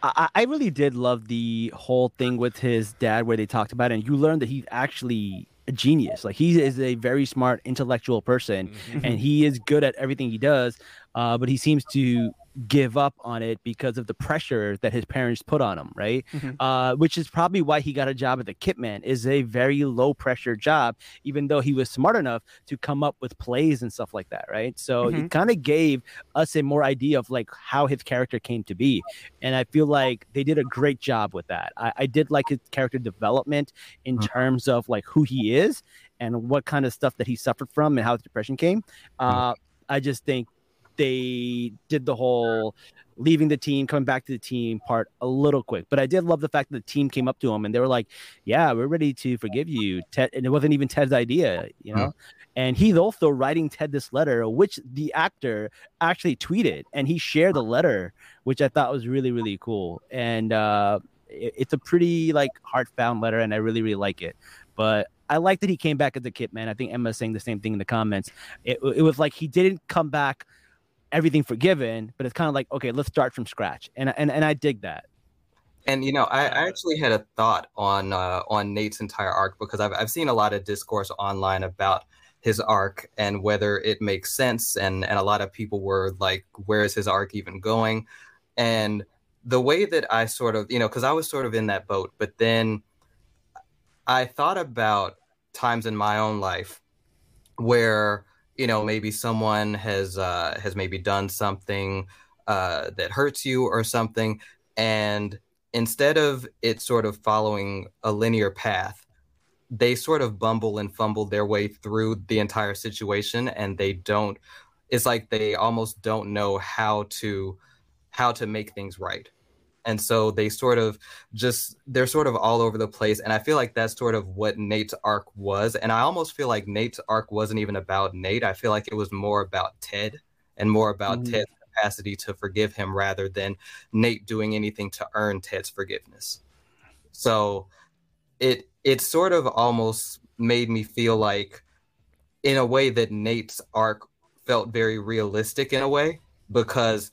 I, I really did love the whole thing with his dad where they talked about it and you learned that he actually a genius. Like he is a very smart intellectual person mm-hmm. and he is good at everything he does uh, but he seems to give up on it because of the pressure that his parents put on him right? Mhm. uh, which is probably why he got a job at the kitman is a very low pressure job even though he was smart enough to come up with plays and stuff like that right? So it kind of gave us a more idea of like how his character came to be. And i feel like they did a great job with that. I, I did like his character development in Mhm. terms of like who he is and what kind of stuff that he suffered from and how his depression came. Uh, i just think they did the whole leaving the team coming back to the team part a little quick. But i did love the fact that the team came up to him and they were like yeah we're ready to forgive you. Ted and it wasn't even ted's idea you know? And he's also writing ted this letter which the actor actually tweeted and he shared the letter which i thought was really really cool. And uh it- it's a pretty like heartfelt letter and i really really like it. But i like that he came back as a kit man. I think emma's saying the same thing in the comments. It, it was like he didn't come back everything forgiven but it's kind of like okay let's start from scratch. And and, and i dig that. And you know, I, I actually had a thought on uh, on Nate's entire arc because I've I've seen a lot of discourse online about his arc and whether it makes sense, and and a lot of people were like, "Where is his arc even going?" And the way that I sort of, you know, because I was sort of in that boat, but then I thought about times in my own life where you know maybe someone has uh, has maybe done something uh, that hurts you or something, and instead of it sort of following a linear path, they sort of bumble and fumble their way through the entire situation, and they don't. It's like they almost don't know how to how to make things right and so they sort of just they're sort of all over the place. And i feel like that's sort of what nate's arc was. And i almost feel like nate's arc wasn't even about nate. I feel like it was more about ted and more about Mhm. ted's capacity to forgive him rather than nate doing anything to earn ted's forgiveness. So it it sort of almost made me feel like in a way that nate's arc felt very realistic in a way because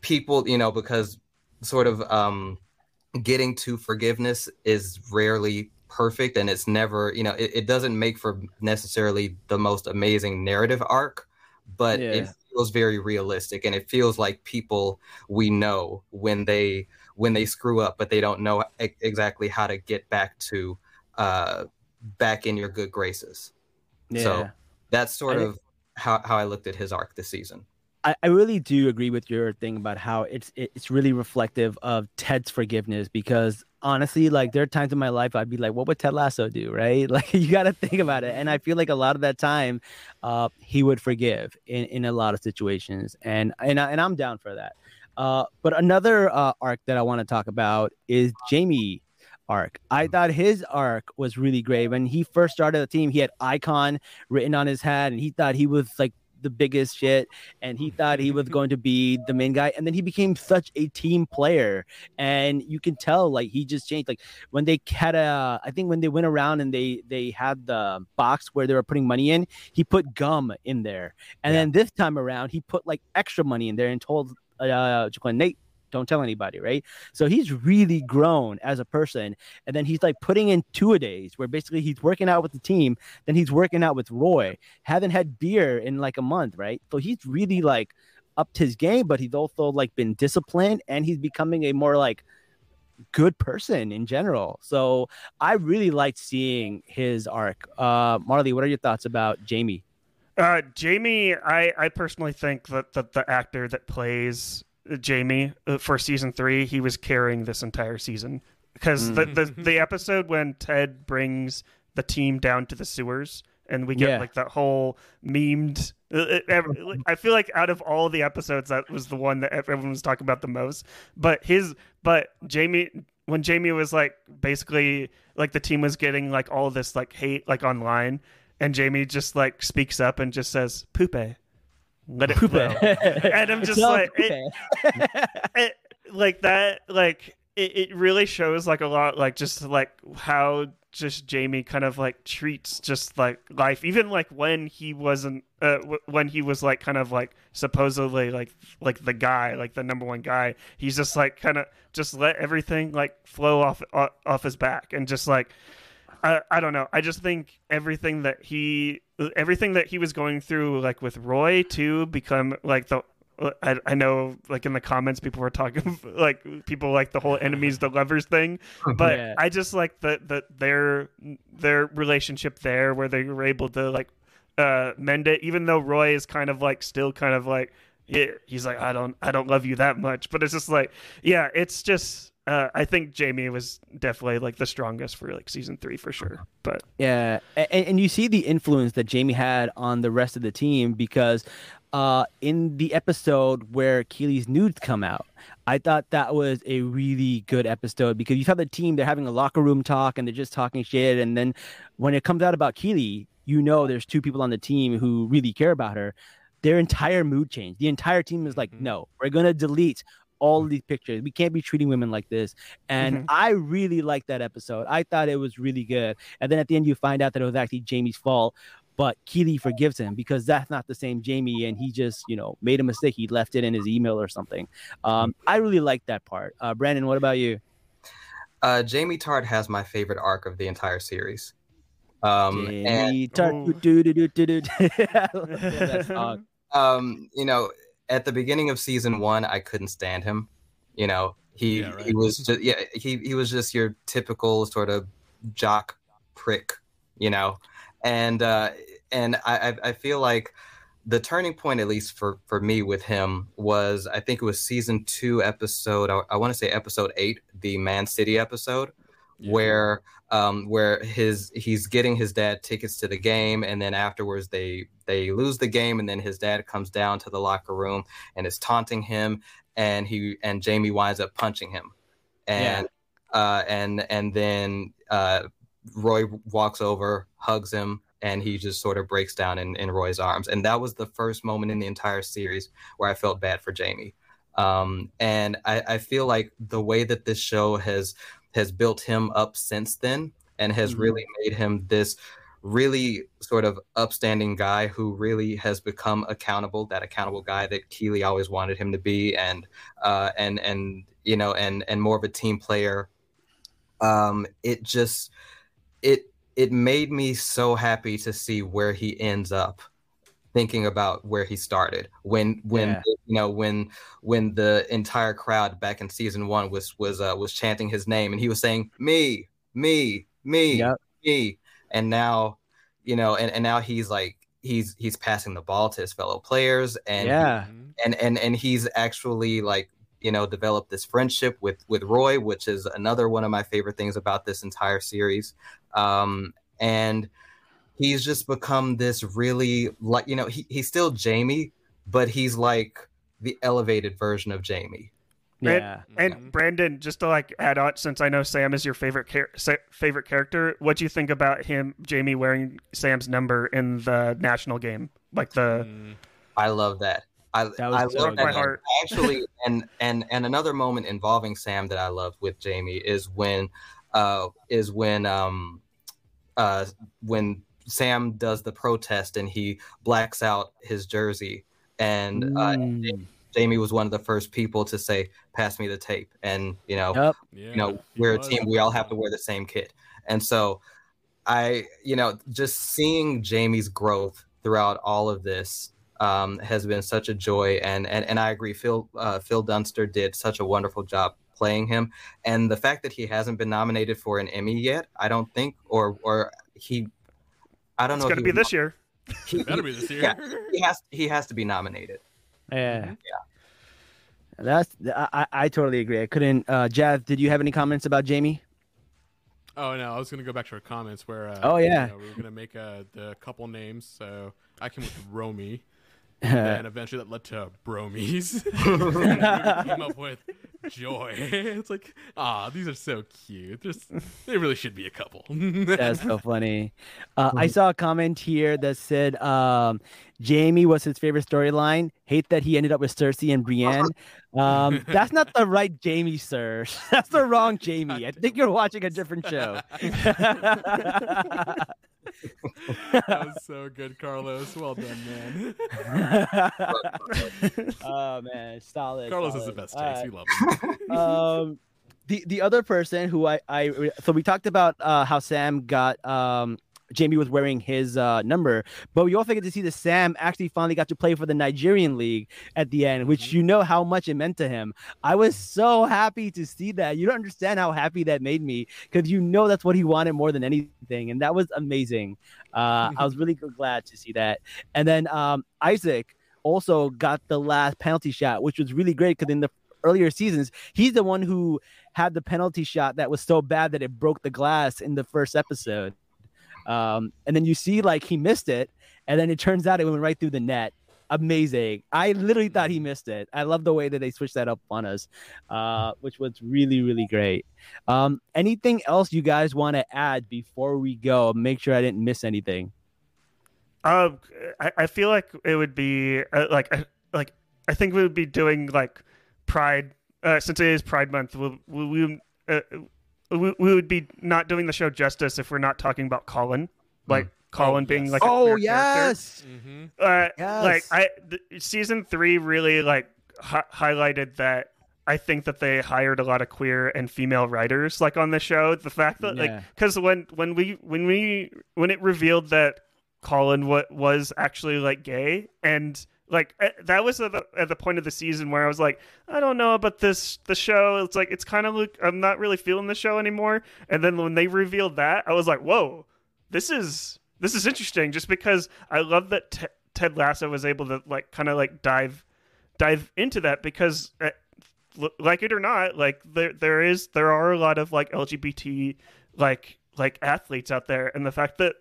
people you know because sort of um getting to forgiveness is rarely perfect and it's never you know it, it doesn't make for necessarily the most amazing narrative arc but it feels very realistic and it feels like people we know when they when they screw up but they don't know e- exactly how to get back to uh back in your good graces. Yeah. So- that's sort I- of how, how i looked at his arc this season I, I really do agree with your thing about how it's it's really reflective of Ted's forgiveness because honestly, like there are times in my life I'd be like, what would Ted Lasso do, right? Like you got to think about it, and I feel like a lot of that time, uh, he would forgive in, in a lot of situations, and and I, and I'm down for that. Uh, but another uh, arc that I want to talk about is Jamie arc. I Mm. thought his arc was really great. When he first started the team, he had icon written on his hat, and he thought he was like the biggest shit, and he thought he was going to be the main guy. And then he became such a team player, and you can tell like he just changed. Like when they had a, I think when they went around and they they had the box where they were putting money in, he put gum in there, and Yeah. then this time around he put like extra money in there and told uh Nate. Don't tell anybody, right? So he's really grown as a person. And then he's like putting in two a days where basically he's working out with the team, then he's working out with Roy. Haven't had beer in like a month, right? So he's really like upped his game, but he's also like been disciplined and he's becoming a more like good person in general. So I really liked seeing his arc. Uh Marley, what are your thoughts about Jamie? Uh, Jamie, I, I personally think that, that the actor that plays Jamie uh, for season three, he was carrying this entire season because the, the the episode when Ted brings the team down to the sewers and we get Yeah. like that whole memed. uh, uh, I feel like out of all the episodes, that was the one that everyone was talking about the most. But his, but Jamie, when Jamie was like basically like the team was getting like all this like hate like online, and Jamie just like speaks up and just says "poupe," let it flow. And I'm just like, it- it, like that like it, it really shows like a lot like just like how just jamie kind of like treats just like life. Even like when he wasn't uh, w- when he was like kind of like supposedly like like the guy like the number one guy he's just like kind of just let everything like flow off off, off his back and just like I, I don't know. I just think everything that he everything that he was going through, like with Roy, to become like the. I, I know, like in the comments, people were talking like people like the whole enemies the lovers thing, but Yeah. I just like that that their their relationship there, where they were able to like uh mend it, even though Roy is kind of like still kind of like yeah, he's like I don't I don't love you that much, but it's just like yeah, it's just uh, I think Jamie was definitely like the strongest for like season three for sure. But Yeah, and, and you see the influence that Jamie had on the rest of the team because uh, in the episode where Keeley's nudes come out, I thought that was a really good episode because you saw the team they're having a locker room talk and they're just talking shit, and then when it comes out about Keeley, you know there's two people on the team who really care about her. Their entire mood changed. The entire team is like, Mhm. no, we're gonna delete all these pictures. We can't be treating women like this. And Mhm. I really liked that episode. I thought it was really good. And then at the end, you find out that it was actually Jamie's fault. But Keeley forgives him because that's not the same Jamie, and he just, you know, made a mistake. He left it in his email or something. Um, I really liked that part. Uh, Brandon, what about you? Uh, Jamie Tartt has my favorite arc of the entire series. Um, and Jamie Tartt- do- do- do- do- do- do. I love that song. um, you know, at the beginning of season one, I couldn't stand him. You know, he Yeah, right. he was just yeah he he was just your typical sort of jock prick. You know, and uh, and I I- feel like the turning point, at least for for me with him, was I think it was season two episode. I, I want to say episode eight, the Man City episode, Yeah. where um where his he's getting his dad tickets to the game and then afterwards they they lose the game and then his dad comes down to the locker room and is taunting him and he and Jamie winds up punching him. And uh and and then uh Roy walks over hugs him and he just sort of breaks down in, in Roy's arms. And that was the first moment in the entire series where I felt bad for Jamie. Um and I, I feel like the way that this show has has built him up since then and has Mhm. really made him this really sort of upstanding guy who really has become accountable that accountable guy that Keeley always wanted him to be and uh and and you know and and more of a team player um it just it it made me so happy to see where he ends up thinking about where he started when when Yeah. you know when when the entire crowd back in season one was was uh, was chanting his name and he was saying me me me Yep. me and now you know and, and now he's like he's he's passing the ball to his fellow players and Yeah. Mhm. and and and he's actually like you know developed this friendship with with Roy, which is another one of my favorite things about this entire series. Um, and he's just become this really like you know he, he's still Jamie, but he's like the elevated version of Jamie. Yeah. And Mhm. Brandon, just to like add on, since I know Sam is your favorite char- sa- favorite character, what do you think about him, Jamie, wearing Sam's number in the national game? Like the Mm. I love that. I That was I so love good. that. My heart. Actually, and and and another moment involving Sam that I loved with Jamie is when, uh, is when um, uh, when Sam does the protest and he blacks out his jersey, and uh, Mm. Jamie was one of the first people to say, "Pass me the tape," and you know, Yep. Yeah, you know, we're a team. We all have to wear the same kit, and so I, you know, just seeing Jamie's growth throughout all of this um, has been such a joy, and and and I agree. Phil uh, Phil Dunster did such a wonderful job playing him, and the fact that he hasn't been nominated for an Emmy yet, I don't think, or or he, I don't it's know. going to be this year. he- Better be this year. Yeah. he has he has to be nominated. Yeah. Yeah. That's I, I I totally agree. I couldn't. Uh, Jazz, did you have any comments about Jamie? Oh no, I was gonna go back to our comments where. Uh, Oh, yeah. you know, we were gonna make uh, the couple names. So I came with Romy, and eventually that led to Bromies. came up with Joy. it's like, ah, these are so cute. There's, they really should be a couple. That's so funny. Uh, I saw a comment here that said um, Jamie was his favorite storyline. Hate that he ended up with Cersei and Brienne. Um, that's not the right Jamie, sir. That's the wrong Jamie. I think you're watching a different show. that was so good, Carlos. Well done, man. oh man, solid. Carlos is the best All taste. right. We love him. um the the other person who I I so we talked about uh how Sam got um Jamie was wearing his uh number, but we also get to see that Sam actually finally got to play for the Nigerian league at the end, which you know how much it meant to him. I was so happy to see that. You don't understand how happy that made me because you know that's what he wanted more than anything, and that was amazing. Uh, I was really glad to see that. And then um, Isaac also got the last penalty shot, which was really great because in the earlier seasons, he's the one who had the penalty shot that was so bad that it broke the glass in the first episode. Um, and then you see like he missed it, and then it turns out it went right through the net. Amazing. I literally thought he missed it. I love the way that they switched that up on us, uh, which was really, really great. Um, anything else you guys want to add before we go? Make sure I didn't miss anything. Um, I, I feel like it would be uh, like uh, like I think we would be doing like Pride uh, since it is Pride Month. We we we, uh, we we would be not doing the show justice if we're not talking about Colin, like Colin Oh, being yes. like a Oh queer character. yes, hmm uh, Yes. like I th- season three really like hi- highlighted that. I think that they hired a lot of queer and female writers like on the show. The fact that like because when when we when we when it revealed that Colin what was actually like gay and like eh, that was at the, at the point of the season where I was like I don't know about this the show. It's like it's kind of like I'm not really feeling the show anymore. And then when they revealed that I was like whoa this is this is interesting just because I love that Te- Ted Lasso was able to like kind of like dive dive into that because uh, like it or not like there there is there are a lot of like LGBT like like athletes out there. And the fact that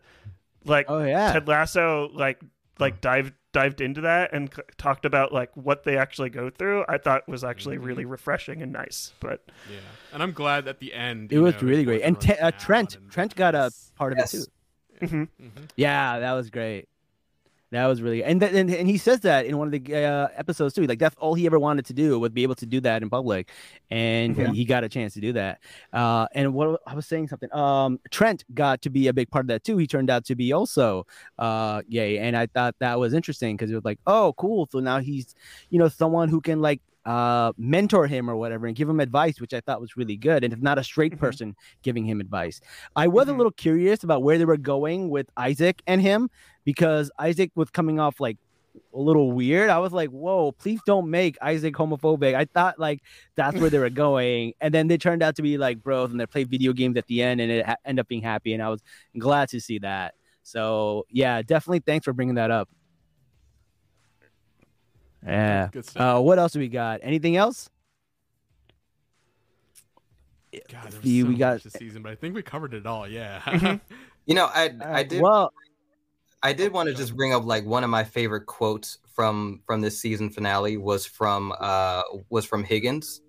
like oh yeah. Ted Lasso like like dived dived into that and c- talked about like what they actually go through I thought was actually Mhm. really refreshing and nice but Yeah, and I'm glad at the end. It was know, really great. And Te- running uh, Trent, and- Trent got a Yes. part of it too. mhm. Mhm. Yeah, that was great. That was really and th- and, and he says that in one of the uh, episodes too. Like that's all he ever wanted to do was be able to do that in public, and Yeah. he, he got a chance to do that. Uh, and what I was saying something. Um, Trent got to be a big part of that too. He turned out to be also uh gay, and I thought that was interesting because it was like, oh, cool. So now he's, you know, someone who can like uh mentor him or whatever and give him advice which i thought was really good and if not a straight Mhm. person giving him advice i was a Mhm. little curious about where they were going with isaac and him because isaac was coming off like a little weird i was like whoa please don't make isaac homophobic i thought like that's where they were going and then they turned out to be like bros and they played video games at the end and it ha- ended up being happy and i was glad to see that so yeah definitely thanks for bringing that up yeah Good stuff. uh, what else do we got? Anything else? God, there was we- so we got- much this season, but I think we covered it all. Yeah. Mhm. You know, I I did Well, I did Oh, want to just bring up like one of my favorite quotes from from this season finale was from uh was from Higgins,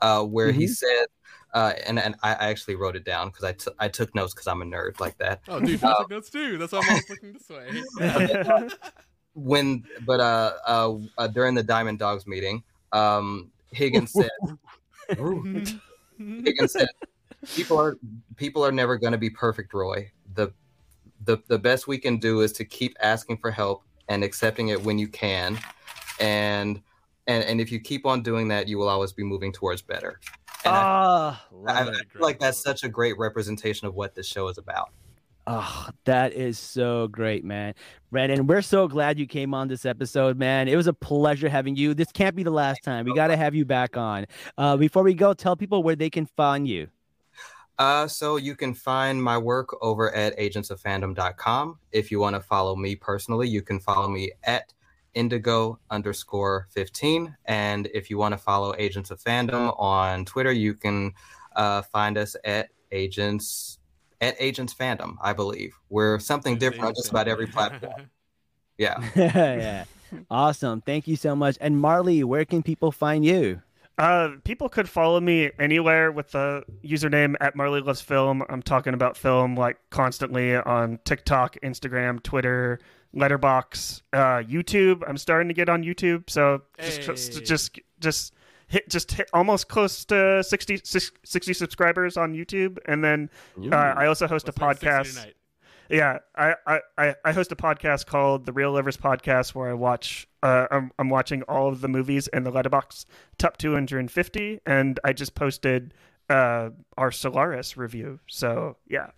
uh where he said, uh and and I, actually wrote it down because I took I took notes because I'm a nerd like that. Oh, dude, I took notes too. That's why I'm always looking this way. When but uh uh, uh during the Diamond Dogs meeting, um Higgins said Higgins said, "People are people are never going to be perfect, Roy. The the best we can do is to keep asking for help and accepting it when you can, and and and if you keep on doing that, you will always be moving towards better." And I, Ah, I, love I feel like that's such a great representation of what this show is about. Oh, that is so great, man. Brandon, we're so glad you came on this episode, man. It was a pleasure having you. This can't be the last time. We got to have you back on. Uh, before we go, tell people where they can find you. Uh, so you can find my work over at agentsoffandom.com. If you want to follow me personally, you can follow me at indigo underscore 15. And if you want to follow Agents of Fandom on Twitter, you can uh, find us at agents at agents fandom i believe we're something different on just about every platform yeah yeah. Awesome. Thank you so much. And Marley, where can people find you? Uh, people could follow me anywhere with the username at Marley Loves Film. I'm talking about film like constantly on TikTok, Instagram, Twitter, Letterboxd, uh, YouTube. I'm starting to get on YouTube, so just just Hey. just just hit just hit almost close to 60, 60 subscribers on YouTube, and then uh, I also host a Let's make 60 podcast. Yeah, I, I, I, host a podcast called The Real Lovers Podcast where I watch uh, I'm, I'm watching all of the movies in the Letterboxd top 250 and I just posted uh, our Solaris review. So yeah.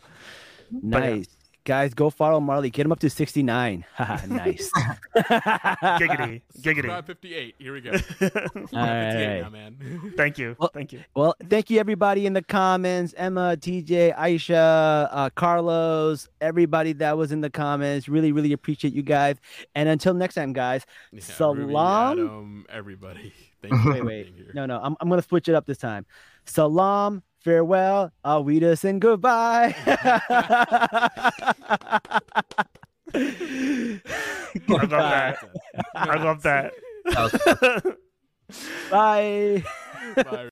But, yeah. Nice. Guys, go follow Marley. Get him up to 69. Nice. Giggity. Subscribe Giggity. 58. Here we go. All right, 58 all right. now, man. Thank you. Well- Thank you. Well, thank you everybody in the comments. Emma, TJ, Aisha, uh, Carlos, everybody that was in the comments. Really, really appreciate you guys. And until next time, guys. Yeah, Salam. Ruby, Adam, everybody. Thank you Wait, wait. No, no, I'm, I'm going to switch it up this time. Salam, farewell, auf Wiedersehen, and goodbye. I love that. I love that. That Bye. Bye.